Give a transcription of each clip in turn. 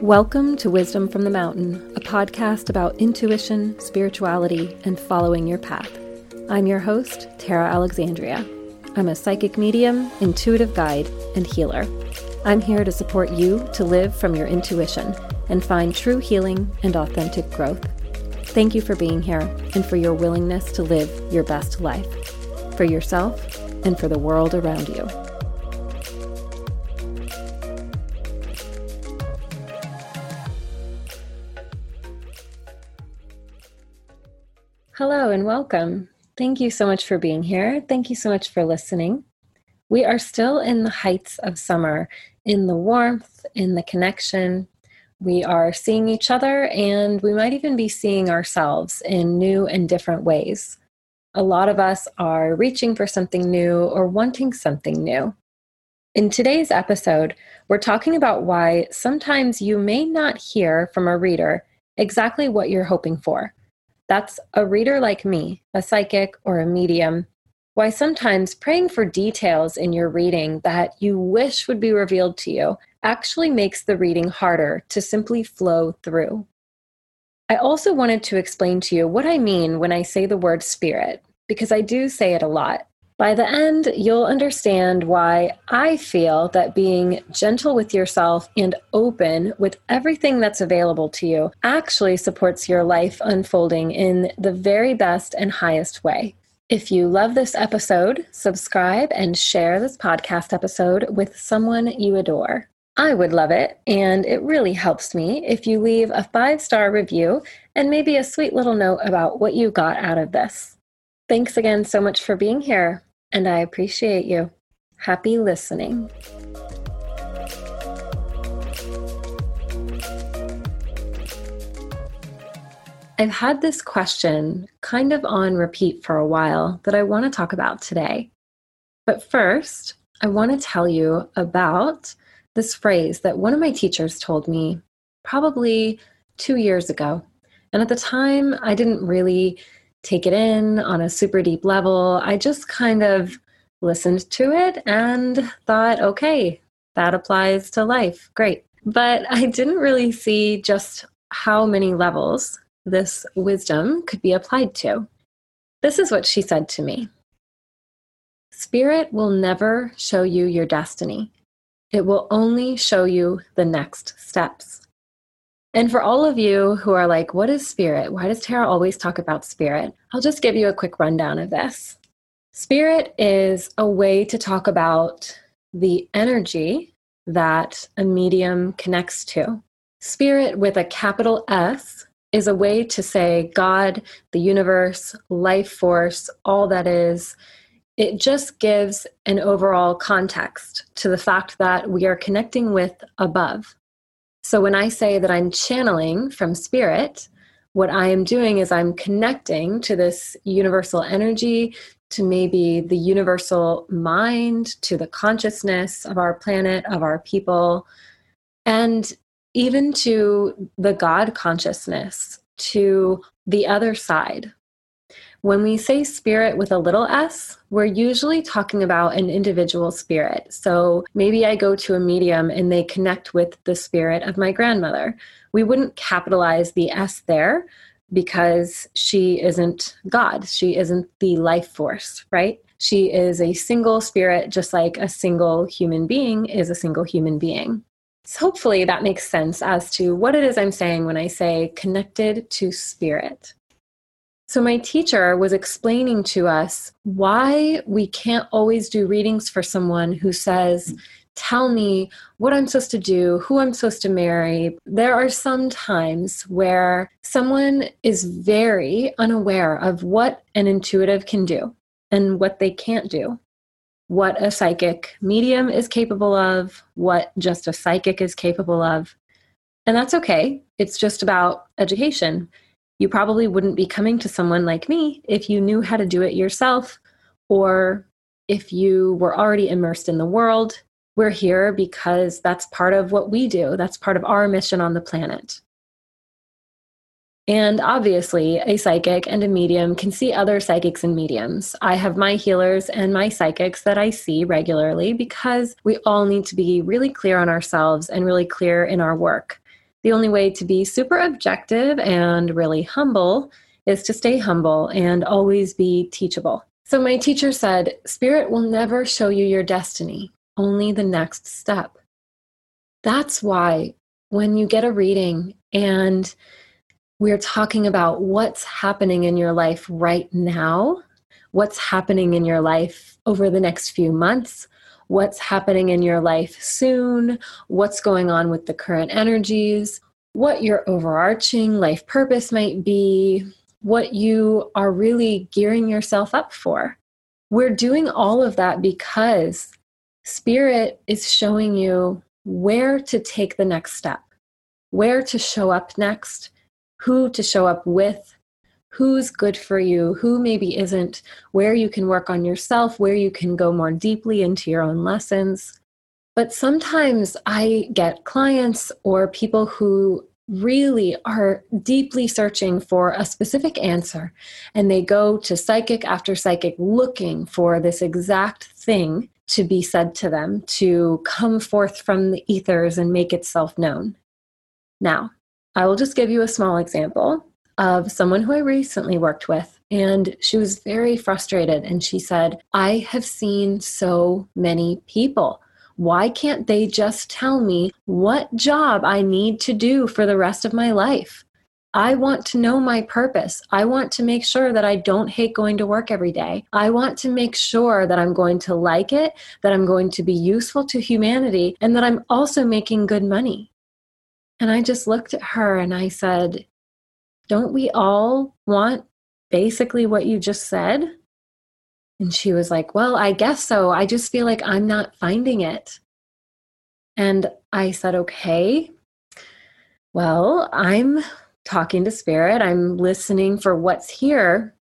Welcome to Wisdom from the Mountain, a podcast about intuition, spirituality, and following your path. I'm your host, Tara Alexandria. I'm a psychic medium, intuitive guide, and healer. I'm here to support you to live from your intuition and find true healing and authentic growth. Thank you for being here and for your willingness to live your best life for yourself and for the world around you. And welcome. Thank you so much for being here. Thank you so much for listening. We are still in the heights of summer, in the warmth, in the connection. We are seeing each other, and we might even be seeing ourselves in new and different ways. A lot of us are reaching for something new or wanting something new. In today's episode, we're talking about why sometimes you may not hear from a reader exactly what you're hoping for that's a reader like me, a psychic or a medium. Why sometimes praying for details in your reading that you wish would be revealed to you actually makes the reading harder to simply flow through. I also wanted to explain to you what I mean when I say the word spirit, because I do say it a lot. By the end, you'll understand why I feel that being gentle with yourself and open with everything that's available to you actually supports your life unfolding in the very best and highest way. If you love this episode, subscribe and share this podcast episode with someone you adore. I would love it, and it really helps me if you leave a five star review and maybe a sweet little note about what you got out of this. Thanks again so much for being here and I appreciate you. Happy listening. I've had this question kind of on repeat for a while that I want to talk about today. But first, I want to tell you about this phrase that one of my teachers told me probably two years ago. And at the time, I didn't really take it in on a super deep level. I just kind of listened to it and thought, okay, that applies to life. Great. But I didn't really see just how many levels this wisdom could be applied to. This is what she said to me Spirit will never show you your destiny, it will only show you the next steps. And for all of you who are like, what is spirit? Why does Tara always talk about spirit? I'll just give you a quick rundown of this. Spirit is a way to talk about the energy that a medium connects to. Spirit with a capital S is a way to say God, the universe, life force, all that is. It just gives an overall context to the fact that we are connecting with above. So when I say that I'm channeling from spirit, what I am doing is I'm connecting to this universal energy, to maybe the universal mind, to the consciousness of our planet, of our people, and even to the God consciousness, to the other side, when we say spirit with a little s, we're usually talking about an individual spirit. So maybe I go to a medium and they connect with the spirit of my grandmother. We wouldn't capitalize the s there because she isn't God. She isn't the life force, right? She is a single spirit, just like a single human being is a single human being. So hopefully that makes sense as to what it is I'm saying when I say connected to spirit. So, my teacher was explaining to us why we can't always do readings for someone who says, hmm. Tell me what I'm supposed to do, who I'm supposed to marry. There are some times where someone is very unaware of what an intuitive can do and what they can't do, what a psychic medium is capable of, what just a psychic is capable of. And that's okay. It's just about education you probably wouldn't be coming to someone like me if you knew how to do it yourself or if you were already immersed in the world. We're here because that's part of what we do, that's part of our mission on the planet. And obviously, a psychic and a medium can see other psychics and mediums. I have my healers and my psychics that I see regularly because we all need to be really clear on ourselves and really clear in our work. The only way to be super objective and really humble is to stay humble and always be teachable. So, my teacher said, Spirit will never show you your destiny, only the next step. That's why when you get a reading and we're talking about what's happening in your life right now, what's happening in your life over the next few months, what's happening in your life soon, what's going on with the current energies, what your overarching life purpose might be, what you are really gearing yourself up for. We're doing all of that because Spirit is showing you where to take the next step, where to show up next, who to show up with, who's good for you, who maybe isn't, where you can work on yourself, where you can go more deeply into your own lessons. But sometimes I get clients or people who really are deeply searching for a specific answer and they go to psychic after psychic looking for this exact thing to be said to them to come forth from the ethers and make itself known. Now, I will just give you a small example of someone who I recently worked with. And she was very frustrated. And she said, I have seen so many people. Why can't they just tell me what job I need to do for the rest of my life? I want to know my purpose. I want to make sure that I don't hate going to work every day. I want to make sure that I'm going to like it, that I'm going to be useful to humanity, and that I'm also making good money. And I just looked at her and I said, don't we all want basically what you just said? And she was like, Well, I guess so. I just feel like I'm not finding it. And I said, Okay, well, I'm talking to spirit, I'm listening for what's here.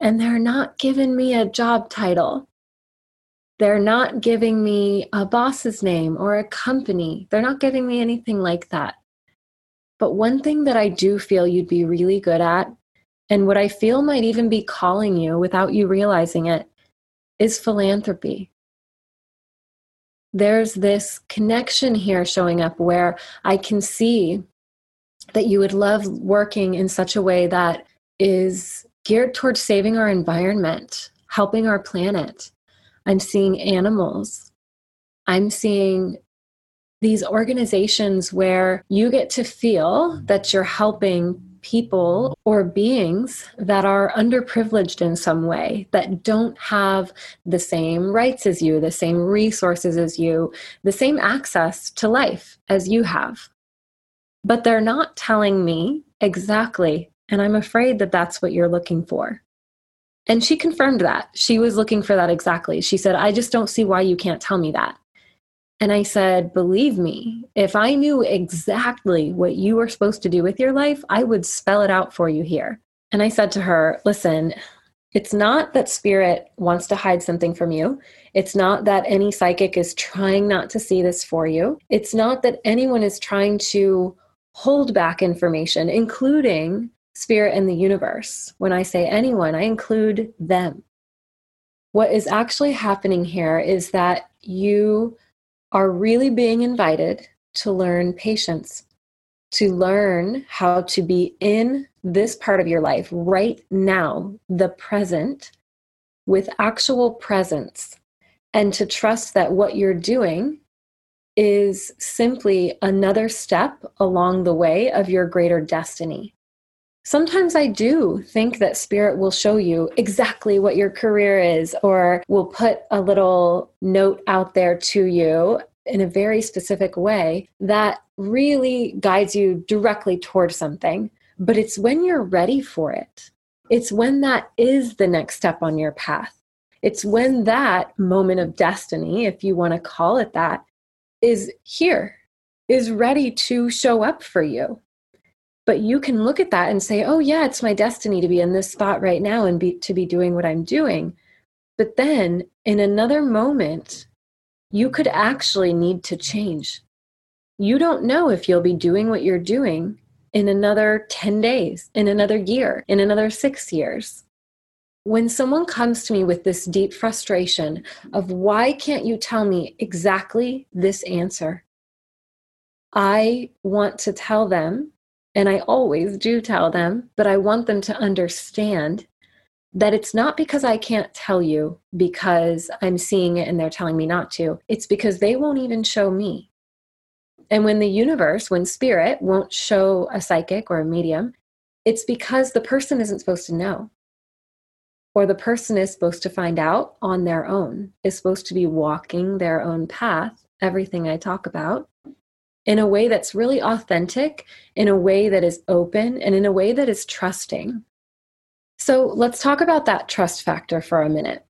And they're not giving me a job title. They're not giving me a boss's name or a company. They're not giving me anything like that. But one thing that I do feel you'd be really good at, and what I feel might even be calling you without you realizing it, is philanthropy. There's this connection here showing up where I can see that you would love working in such a way that is geared towards saving our environment, helping our planet. I'm seeing animals. I'm seeing these organizations where you get to feel that you're helping people or beings that are underprivileged in some way, that don't have the same rights as you, the same resources as you, the same access to life as you have. But they're not telling me exactly, and I'm afraid that that's what you're looking for. And she confirmed that. She was looking for that exactly. She said, I just don't see why you can't tell me that. And I said, Believe me, if I knew exactly what you were supposed to do with your life, I would spell it out for you here. And I said to her, Listen, it's not that spirit wants to hide something from you. It's not that any psychic is trying not to see this for you. It's not that anyone is trying to hold back information, including spirit and the universe. When I say anyone, I include them. What is actually happening here is that you are really being invited to learn patience, to learn how to be in this part of your life right now, the present, with actual presence, and to trust that what you're doing is simply another step along the way of your greater destiny. Sometimes I do think that spirit will show you exactly what your career is, or will put a little note out there to you in a very specific way that really guides you directly toward something. But it's when you're ready for it, it's when that is the next step on your path. It's when that moment of destiny, if you want to call it that, is here, is ready to show up for you. But you can look at that and say, oh, yeah, it's my destiny to be in this spot right now and be, to be doing what I'm doing. But then in another moment, you could actually need to change. You don't know if you'll be doing what you're doing in another 10 days, in another year, in another six years. When someone comes to me with this deep frustration of why can't you tell me exactly this answer? I want to tell them, and I always do tell them, but I want them to understand that it's not because I can't tell you because I'm seeing it and they're telling me not to. It's because they won't even show me. And when the universe, when spirit won't show a psychic or a medium, it's because the person isn't supposed to know. Or the person is supposed to find out on their own, is supposed to be walking their own path, everything I talk about, in a way that's really authentic, in a way that is open, and in a way that is trusting. So let's talk about that trust factor for a minute.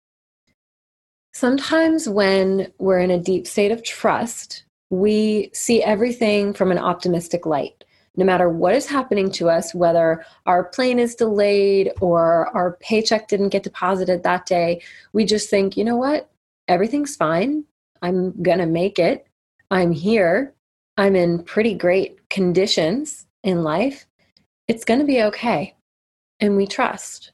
Sometimes when we're in a deep state of trust, we see everything from an optimistic light. No matter what is happening to us, whether our plane is delayed or our paycheck didn't get deposited that day, we just think, you know what? Everything's fine. I'm going to make it. I'm here. I'm in pretty great conditions in life. It's going to be okay and we trust.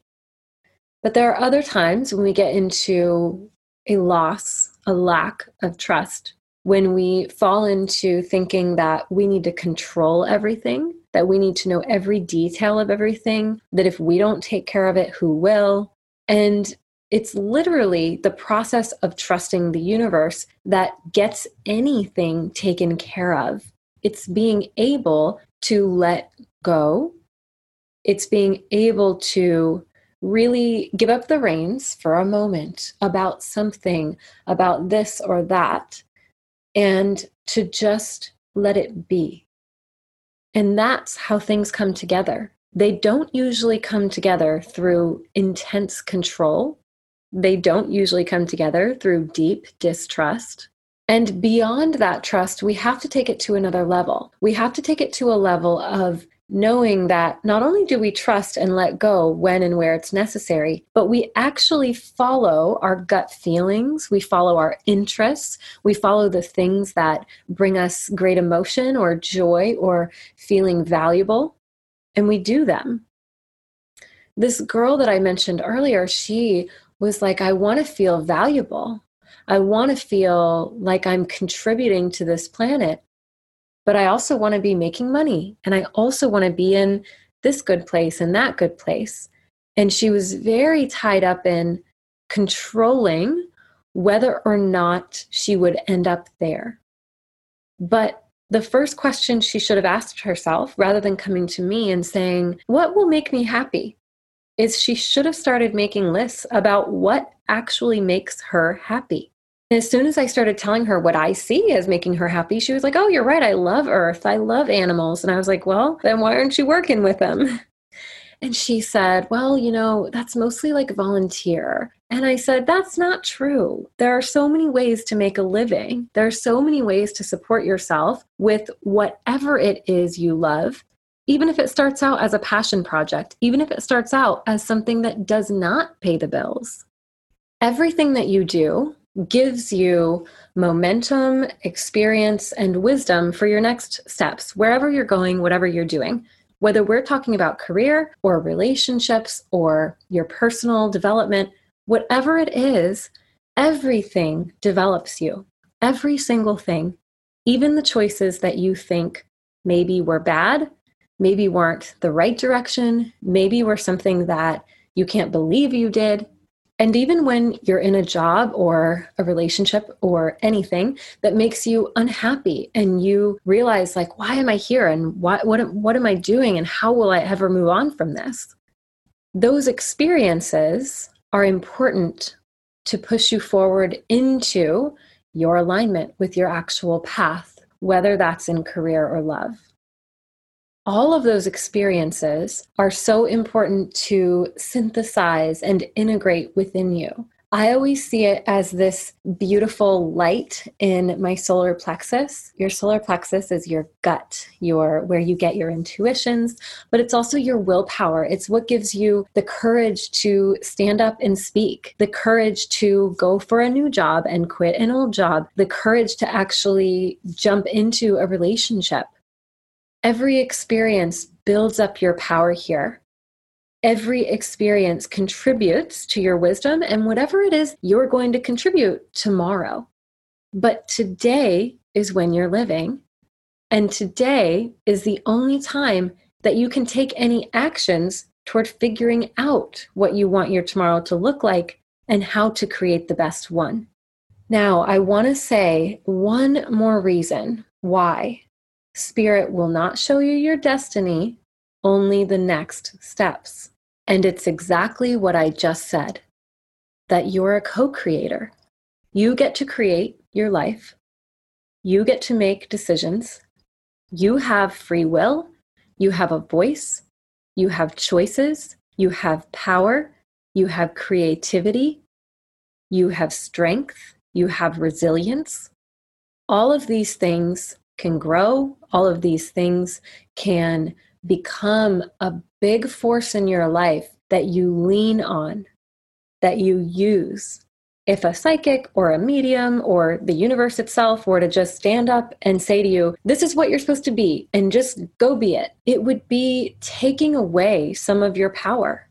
But there are other times when we get into a loss, a lack of trust, when we fall into thinking that we need to control everything, that we need to know every detail of everything, that if we don't take care of it, who will? And it's literally the process of trusting the universe that gets anything taken care of. It's being able to let go it's being able to really give up the reins for a moment about something, about this or that, and to just let it be. And that's how things come together. They don't usually come together through intense control. They don't usually come together through deep distrust. And beyond that trust, we have to take it to another level. We have to take it to a level of knowing that not only do we trust and let go when and where it's necessary, but we actually follow our gut feelings, we follow our interests, we follow the things that bring us great emotion or joy or feeling valuable, and we do them. This girl that I mentioned earlier, she was like, I want to feel valuable. I want to feel like I'm contributing to this planet but I also want to be making money and I also want to be in this good place and that good place. And she was very tied up in controlling whether or not she would end up there. But the first question she should have asked herself, rather than coming to me and saying, What will make me happy? Is she should have started making lists about what actually makes her happy as soon as I started telling her what I see as making her happy, she was like, Oh, you're right. I love Earth. I love animals. And I was like, Well, then why aren't you working with them? And she said, Well, you know, that's mostly like volunteer. And I said, That's not true. There are so many ways to make a living. There are so many ways to support yourself with whatever it is you love, even if it starts out as a passion project, even if it starts out as something that does not pay the bills. Everything that you do, gives you momentum, experience, and wisdom for your next steps, wherever you're going, whatever you're doing. Whether we're talking about career or relationships or your personal development, whatever it is, everything develops you. Every single thing, even the choices that you think maybe were bad, maybe weren't the right direction, maybe were something that you can't believe you did, and even when you're in a job or a relationship or anything that makes you unhappy and you realize like why am I here and what what what am I doing and how will I ever move on from this? Those experiences are important to push you forward into your alignment with your actual path, whether that's in career or love all of those experiences are so important to synthesize and integrate within you. I always see it as this beautiful light in my solar plexus. Your solar plexus is your gut, your where you get your intuitions, but it's also your willpower. It's what gives you the courage to stand up and speak, the courage to go for a new job and quit an old job, the courage to actually jump into a relationship Every experience builds up your power here. Every experience contributes to your wisdom and whatever it is you're going to contribute tomorrow. But today is when you're living. And today is the only time that you can take any actions toward figuring out what you want your tomorrow to look like and how to create the best one. Now, I want to say one more reason why Spirit will not show you your destiny, only the next steps. And it's exactly what I just said that you're a co creator. You get to create your life, you get to make decisions, you have free will, you have a voice, you have choices, you have power, you have creativity, you have strength, you have resilience. All of these things can grow, all of these things can become a big force in your life that you lean on, that you use. If a psychic or a medium or the universe itself were to just stand up and say to you, This is what you're supposed to be, and just go be it, it would be taking away some of your power.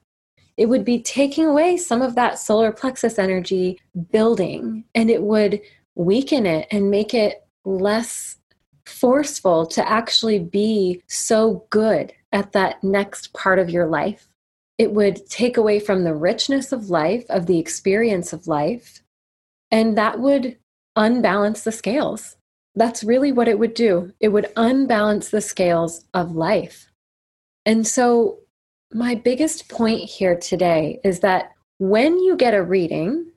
It would be taking away some of that solar plexus energy building, and it would weaken it and make it less forceful to actually be so good at that next part of your life. It would take away from the richness of life, of the experience of life, and that would unbalance the scales. That's really what it would do. It would unbalance the scales of life. And so, my biggest point here today is that when you get a reading,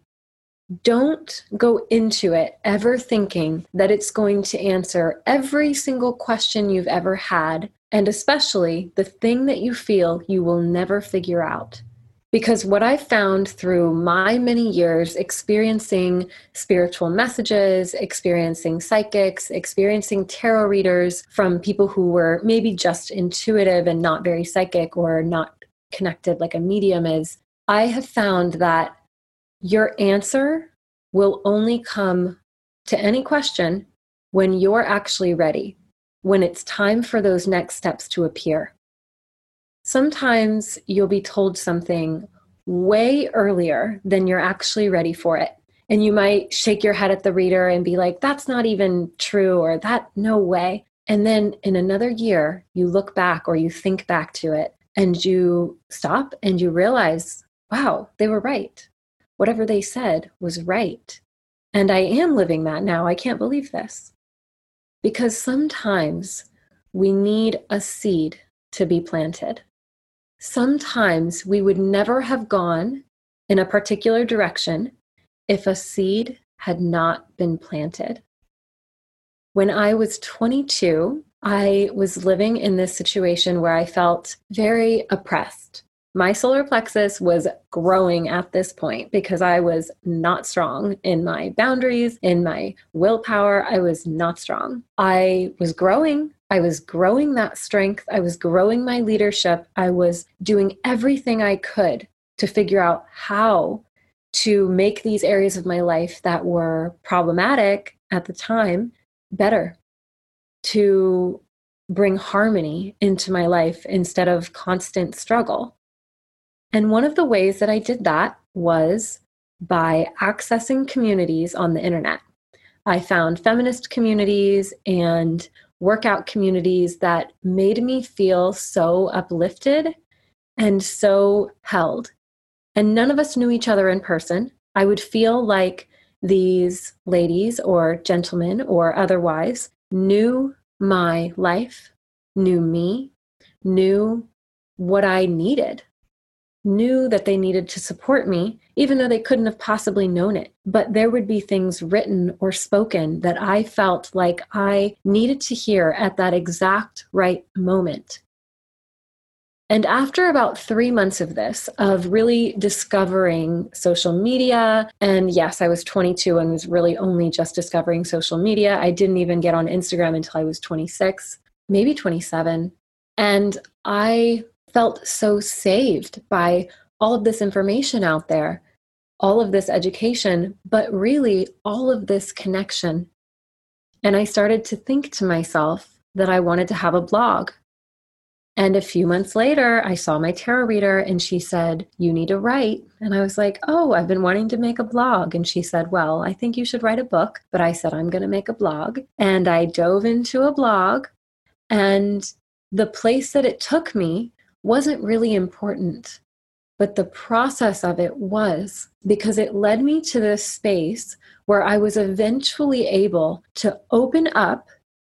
don't go into it ever thinking that it's going to answer every single question you've ever had, and especially the thing that you feel you will never figure out. Because what I found through my many years experiencing spiritual messages, experiencing psychics, experiencing tarot readers from people who were maybe just intuitive and not very psychic or not connected like a medium is, I have found that your answer will only come to any question when you're actually ready, when it's time for those next steps to appear. Sometimes you'll be told something way earlier than you're actually ready for it. And you might shake your head at the reader and be like, that's not even true, or that, no way. And then in another year, you look back or you think back to it and you stop and you realize, wow, they were right whatever they said was right. And I am living that now. I can't believe this. Because sometimes we need a seed to be planted. Sometimes we would never have gone in a particular direction if a seed had not been planted. When I was 22, I was living in this situation where I felt very oppressed my solar plexus was growing at this point because I was not strong in my boundaries, in my willpower. I was not strong. I was growing. I was growing that strength. I was growing my leadership. I was doing everything I could to figure out how to make these areas of my life that were problematic at the time better, to bring harmony into my life instead of constant struggle. And one of the ways that I did that was by accessing communities on the internet. I found feminist communities and workout communities that made me feel so uplifted and so held. And none of us knew each other in person. I would feel like these ladies or gentlemen or otherwise knew my life, knew me, knew what I needed knew that they needed to support me, even though they couldn't have possibly known it. But there would be things written or spoken that I felt like I needed to hear at that exact right moment. And after about three months of this, of really discovering social media, and yes, I was 22 and was really only just discovering social media. I didn't even get on Instagram until I was 26, maybe 27. And I felt so saved by all of this information out there, all of this education, but really all of this connection. And I started to think to myself that I wanted to have a blog. And a few months later, I saw my tarot reader and she said, You need to write. And I was like, Oh, I've been wanting to make a blog. And she said, Well, I think you should write a book. But I said, I'm going to make a blog. And I dove into a blog. And the place that it took me wasn't really important. But the process of it was because it led me to this space where I was eventually able to open up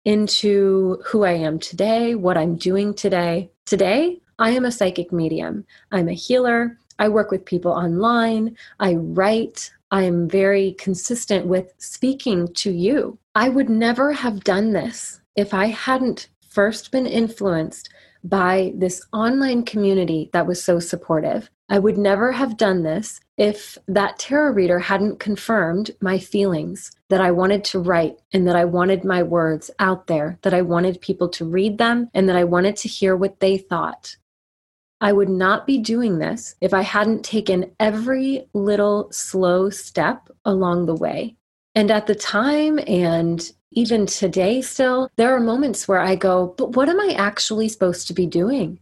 into who I am today, what I'm doing today. Today, I am a psychic medium. I'm a healer. I work with people online. I write. I am very consistent with speaking to you. I would never have done this if I hadn't first been influenced by this online community that was so supportive. I would never have done this if that tarot reader hadn't confirmed my feelings that I wanted to write and that I wanted my words out there, that I wanted people to read them, and that I wanted to hear what they thought. I would not be doing this if I hadn't taken every little slow step along the way. And at the time, and even today, still, there are moments where I go, but what am I actually supposed to be doing?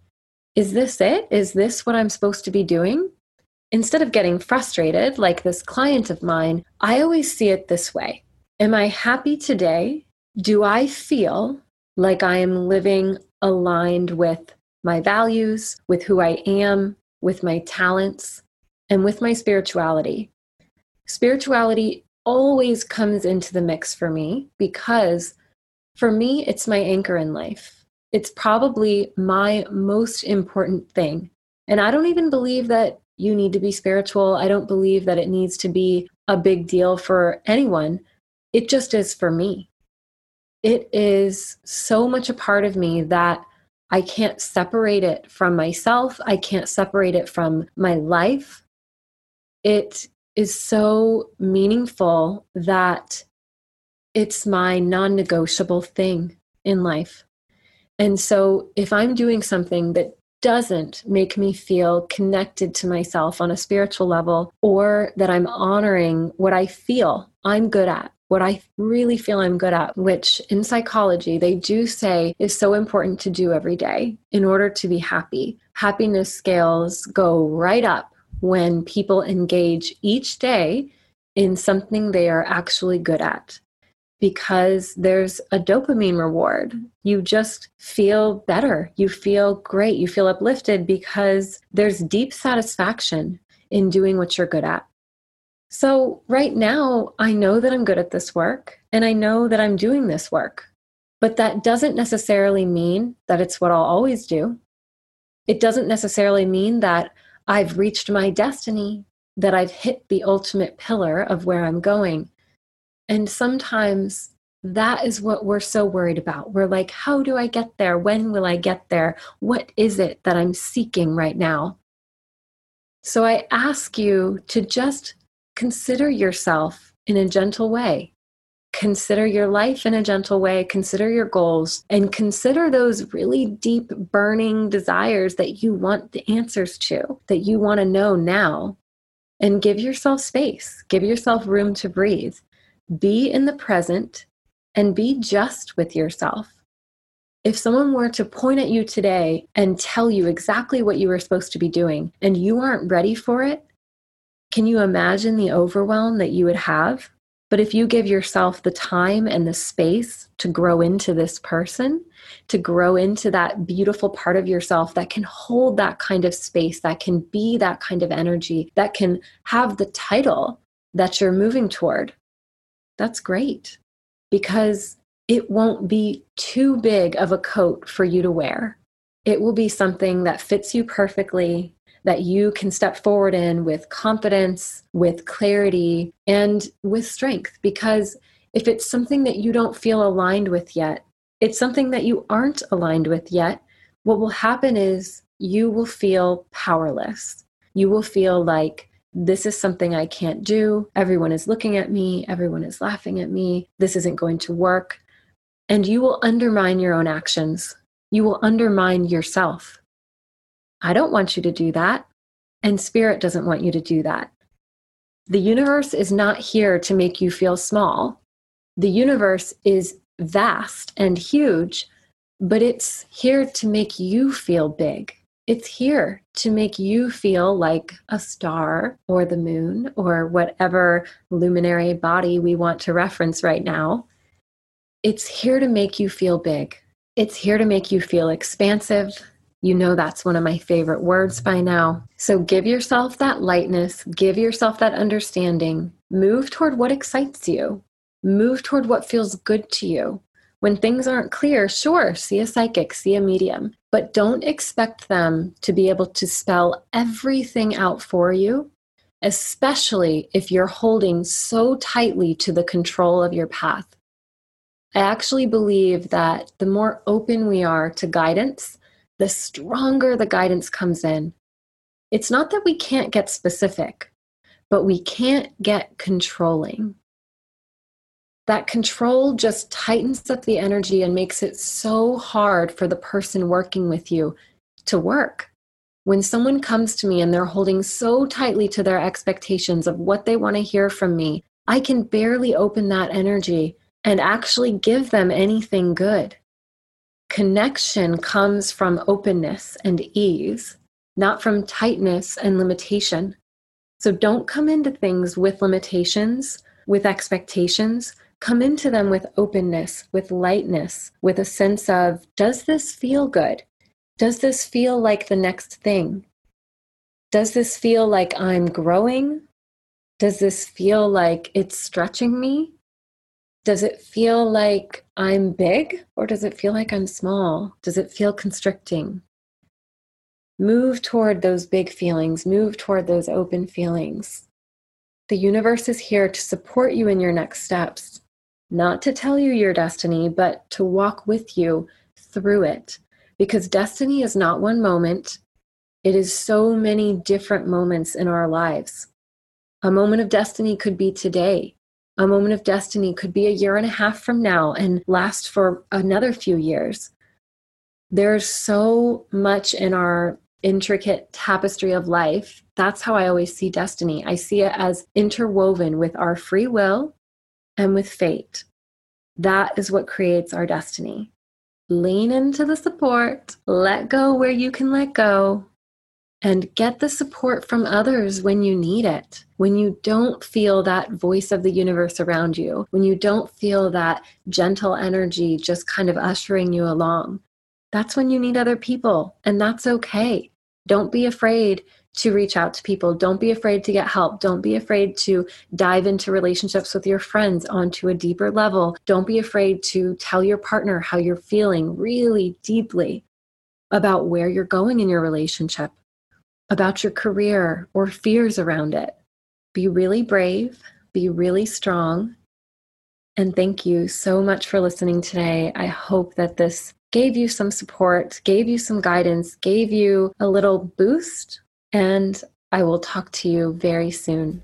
Is this it? Is this what I'm supposed to be doing? Instead of getting frustrated, like this client of mine, I always see it this way Am I happy today? Do I feel like I am living aligned with my values, with who I am, with my talents, and with my spirituality? Spirituality always comes into the mix for me because for me, it's my anchor in life. It's probably my most important thing. And I don't even believe that you need to be spiritual. I don't believe that it needs to be a big deal for anyone. It just is for me. It is so much a part of me that I can't separate it from myself. I can't separate it from my life. It is so meaningful that it's my non negotiable thing in life. And so if I'm doing something that doesn't make me feel connected to myself on a spiritual level, or that I'm honoring what I feel I'm good at, what I really feel I'm good at, which in psychology they do say is so important to do every day in order to be happy. Happiness scales go right up when people engage each day in something they are actually good at because there's a dopamine reward. You just feel better. You feel great. You feel uplifted because there's deep satisfaction in doing what you're good at. So, right now, I know that I'm good at this work and I know that I'm doing this work. But that doesn't necessarily mean that it's what I'll always do. It doesn't necessarily mean that I've reached my destiny, that I've hit the ultimate pillar of where I'm going. And sometimes that is what we're so worried about. We're like, how do I get there? When will I get there? What is it that I'm seeking right now? So I ask you to just consider yourself in a gentle way. Consider your life in a gentle way, consider your goals, and consider those really deep, burning desires that you want the answers to, that you want to know now. And give yourself space, give yourself room to breathe. Be in the present and be just with yourself. If someone were to point at you today and tell you exactly what you were supposed to be doing and you aren't ready for it, can you imagine the overwhelm that you would have? But if you give yourself the time and the space to grow into this person, to grow into that beautiful part of yourself that can hold that kind of space, that can be that kind of energy, that can have the title that you're moving toward, that's great because it won't be too big of a coat for you to wear. It will be something that fits you perfectly, that you can step forward in with confidence, with clarity, and with strength. Because if it's something that you don't feel aligned with yet, it's something that you aren't aligned with yet, what will happen is you will feel powerless. You will feel like this is something I can't do. Everyone is looking at me. Everyone is laughing at me. This isn't going to work. And you will undermine your own actions. You will undermine yourself. I don't want you to do that. And spirit doesn't want you to do that. The universe is not here to make you feel small. The universe is vast and huge but it's here to make you feel big. It's here to make you feel like a star or the moon or whatever luminary body we want to reference right now. It's here to make you feel big. It's here to make you feel expansive. You know, that's one of my favorite words by now. So give yourself that lightness, give yourself that understanding, move toward what excites you, move toward what feels good to you. When things aren't clear, sure, see a psychic, see a medium, but don't expect them to be able to spell everything out for you, especially if you're holding so tightly to the control of your path. I actually believe that the more open we are to guidance, the stronger the guidance comes in. It's not that we can't get specific, but we can't get controlling that control just tightens up the energy and makes it so hard for the person working with you to work. When someone comes to me and they're holding so tightly to their expectations of what they want to hear from me, I can barely open that energy and actually give them anything good. Connection comes from openness and ease, not from tightness and limitation. So don't come into things with limitations, with expectations come into them with openness, with lightness, with a sense of does this feel good? Does this feel like the next thing? Does this feel like I'm growing? Does this feel like it's stretching me? Does it feel like I'm big or does it feel like I'm small? Does it feel constricting? Move toward those big feelings, move toward those open feelings. The universe is here to support you in your next steps not to tell you your destiny, but to walk with you through it. Because destiny is not one moment, it is so many different moments in our lives. A moment of destiny could be today. A moment of destiny could be a year and a half from now and last for another few years. There's so much in our intricate tapestry of life. That's how I always see destiny. I see it as interwoven with our free will and with fate. That is what creates our destiny. Lean into the support, let go where you can let go, and get the support from others when you need it. When you don't feel that voice of the universe around you, when you don't feel that gentle energy just kind of ushering you along, that's when you need other people, and that's okay. Don't be afraid to reach out to people. Don't be afraid to get help. Don't be afraid to dive into relationships with your friends onto a deeper level. Don't be afraid to tell your partner how you're feeling really deeply about where you're going in your relationship, about your career or fears around it. Be really brave, be really strong. And thank you so much for listening today. I hope that this gave you some support, gave you some guidance, gave you a little boost and I will talk to you very soon.